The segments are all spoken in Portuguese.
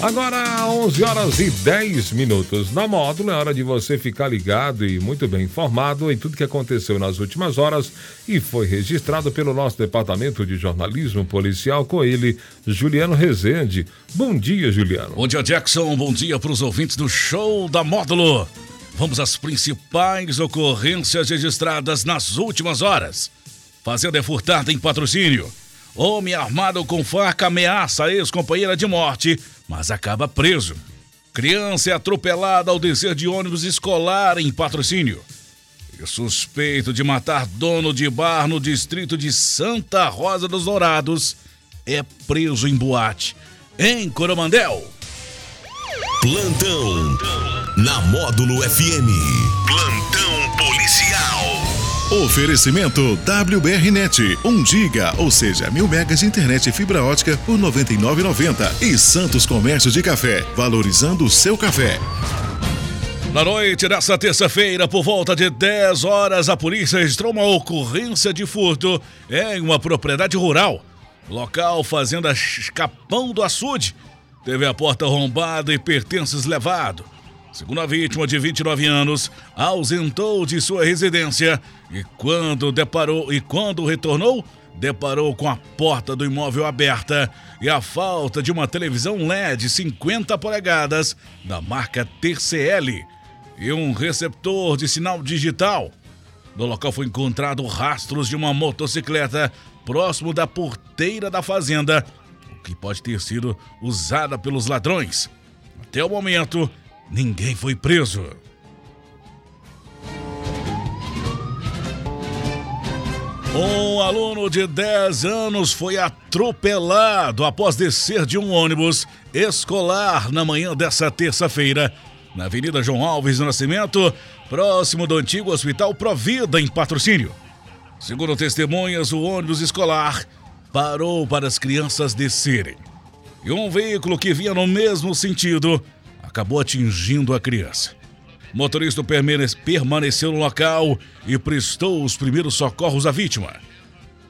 Agora, 11 horas e 10 minutos. Na módulo, é hora de você ficar ligado e muito bem informado em tudo que aconteceu nas últimas horas e foi registrado pelo nosso departamento de jornalismo policial com ele, Juliano Rezende. Bom dia, Juliano. Bom dia, Jackson. Bom dia para os ouvintes do show da módulo. Vamos às principais ocorrências registradas nas últimas horas. Fazenda é furtada em patrocínio. Homem armado com faca ameaça ex-companheira de morte mas acaba preso. Criança é atropelada ao descer de ônibus escolar em patrocínio. E suspeito de matar dono de bar no distrito de Santa Rosa dos Dourados é preso em boate, em Coromandel. Plantão na Módulo FM. Plantão. Oferecimento WBRnet, 1 giga, ou seja, mil megas de internet e fibra ótica por 99,90 e Santos Comércio de Café, valorizando o seu café. Na noite dessa terça-feira, por volta de 10 horas, a polícia registrou uma ocorrência de furto em uma propriedade rural. Local Fazenda Capão do Açude. Teve a porta arrombada e pertences levado. Segundo a vítima de 29 anos, ausentou de sua residência e quando deparou e quando retornou, deparou com a porta do imóvel aberta e a falta de uma televisão LED 50 polegadas da marca TCL e um receptor de sinal digital. No local foi encontrado rastros de uma motocicleta próximo da porteira da fazenda, o que pode ter sido usada pelos ladrões. Até o momento, ninguém foi preso. Um aluno de 10 anos foi atropelado após descer de um ônibus escolar na manhã dessa terça-feira, na Avenida João Alves do Nascimento, próximo do antigo Hospital Provida, em patrocínio. Segundo testemunhas, o ônibus escolar parou para as crianças descerem. E um veículo que vinha no mesmo sentido acabou atingindo a criança. O motorista permaneceu no local e prestou os primeiros socorros à vítima.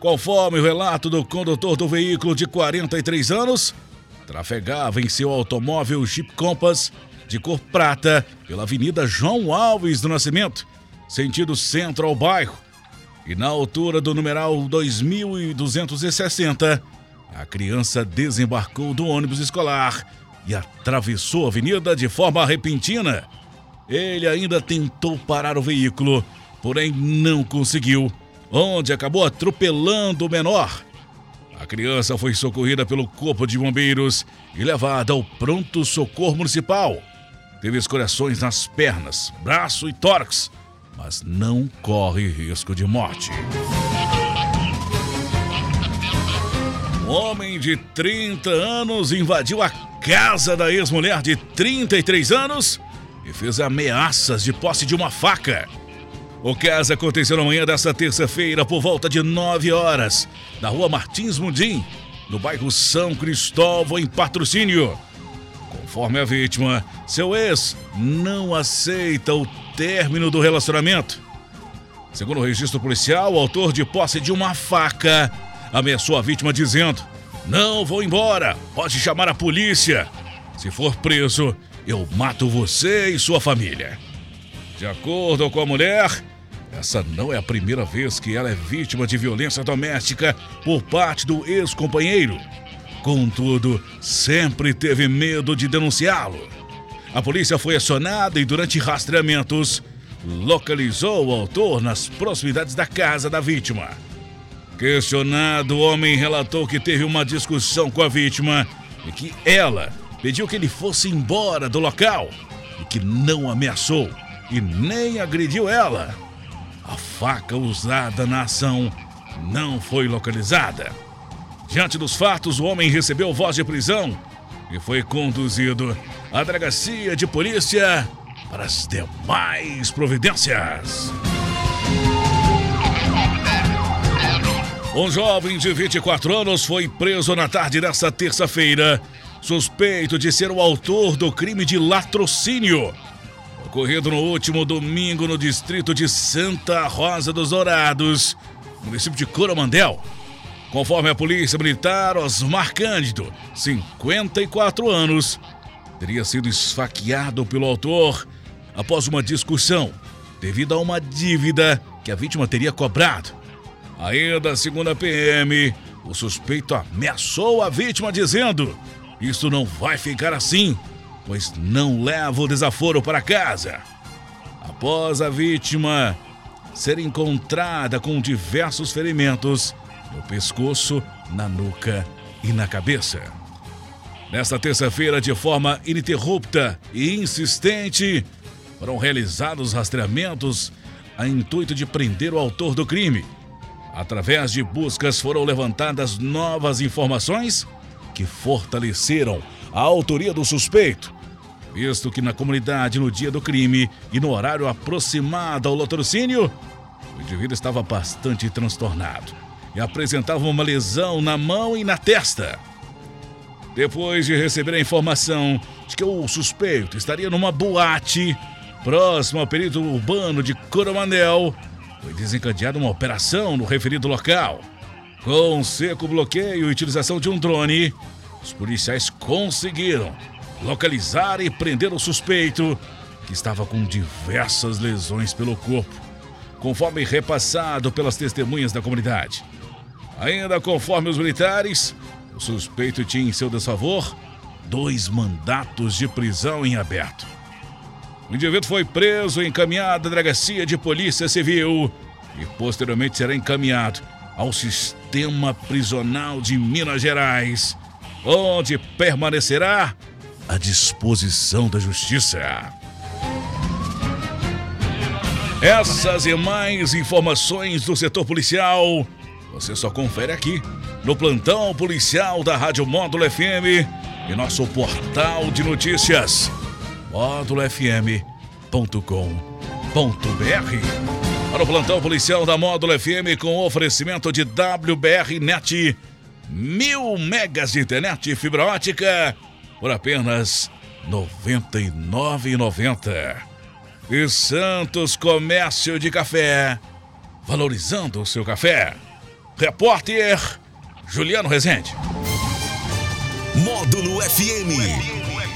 Conforme o relato do condutor do veículo de 43 anos, trafegava em seu automóvel Jeep Compass de cor prata pela Avenida João Alves do Nascimento, sentido centro ao bairro. E na altura do numeral 2260, a criança desembarcou do ônibus escolar e atravessou a avenida de forma repentina ele ainda tentou parar o veículo, porém não conseguiu, onde acabou atropelando o menor. A criança foi socorrida pelo Corpo de Bombeiros e levada ao pronto socorro municipal. Teve escoriações nas pernas, braço e tórax, mas não corre risco de morte. Um homem de 30 anos invadiu a casa da ex-mulher de 33 anos e fez ameaças de posse de uma faca. O caso aconteceu na manhã desta terça-feira, por volta de 9 horas, na rua Martins Mundim, no bairro São Cristóvão, em patrocínio. Conforme a vítima, seu ex não aceita o término do relacionamento. Segundo o registro policial, o autor de posse de uma faca ameaçou a vítima dizendo: Não vou embora, pode chamar a polícia. Se for preso, eu mato você e sua família. De acordo com a mulher, essa não é a primeira vez que ela é vítima de violência doméstica por parte do ex-companheiro. Contudo, sempre teve medo de denunciá-lo. A polícia foi acionada e, durante rastreamentos, localizou o autor nas proximidades da casa da vítima. Questionado, o homem relatou que teve uma discussão com a vítima e que ela pediu que ele fosse embora do local e que não ameaçou e nem agrediu ela. A faca usada na ação não foi localizada. Diante dos fatos, o homem recebeu voz de prisão e foi conduzido à delegacia de polícia para as demais providências. Um jovem de 24 anos foi preso na tarde desta terça-feira suspeito de ser o autor do crime de latrocínio, ocorrido no último domingo no distrito de Santa Rosa dos Dourados, município de Coromandel. Conforme a polícia militar, Osmar Cândido, 54 anos, teria sido esfaqueado pelo autor após uma discussão devido a uma dívida que a vítima teria cobrado. Ainda segundo a PM, o suspeito ameaçou a vítima dizendo: Isso não vai ficar assim, pois não leva o desaforo para casa. Após a vítima ser encontrada com diversos ferimentos no pescoço, na nuca e na cabeça. Nesta terça-feira, de forma ininterrupta e insistente, foram realizados rastreamentos a intuito de prender o autor do crime. Através de buscas foram levantadas novas informações que fortaleceram a autoria do suspeito, visto que na comunidade, no dia do crime e no horário aproximado ao latrocínio, o indivíduo estava bastante transtornado e apresentava uma lesão na mão e na testa. Depois de receber a informação de que o suspeito estaria numa boate próximo ao período urbano de Coromandel, foi desencadeada uma operação no referido local. Com seco bloqueio e utilização de um drone, os policiais conseguiram localizar e prender o suspeito, que estava com diversas lesões pelo corpo, conforme repassado pelas testemunhas da comunidade. Ainda conforme os militares, o suspeito tinha em seu desfavor dois mandatos de prisão em aberto. O indivíduo foi preso encaminhado à delegacia de polícia civil e posteriormente será encaminhado ao sistema prisional de Minas Gerais, onde permanecerá à disposição da justiça. Essas e mais informações do setor policial você só confere aqui no plantão policial da Rádio Módulo FM e nosso portal de notícias módulofm.com.br. Para o plantão policial da Módulo FM com oferecimento de WBR Net, mil megas de internet fibra ótica por apenas R$ 99,90. E Santos Comércio de Café, valorizando o seu café. Repórter Juliano Rezende. Módulo FM.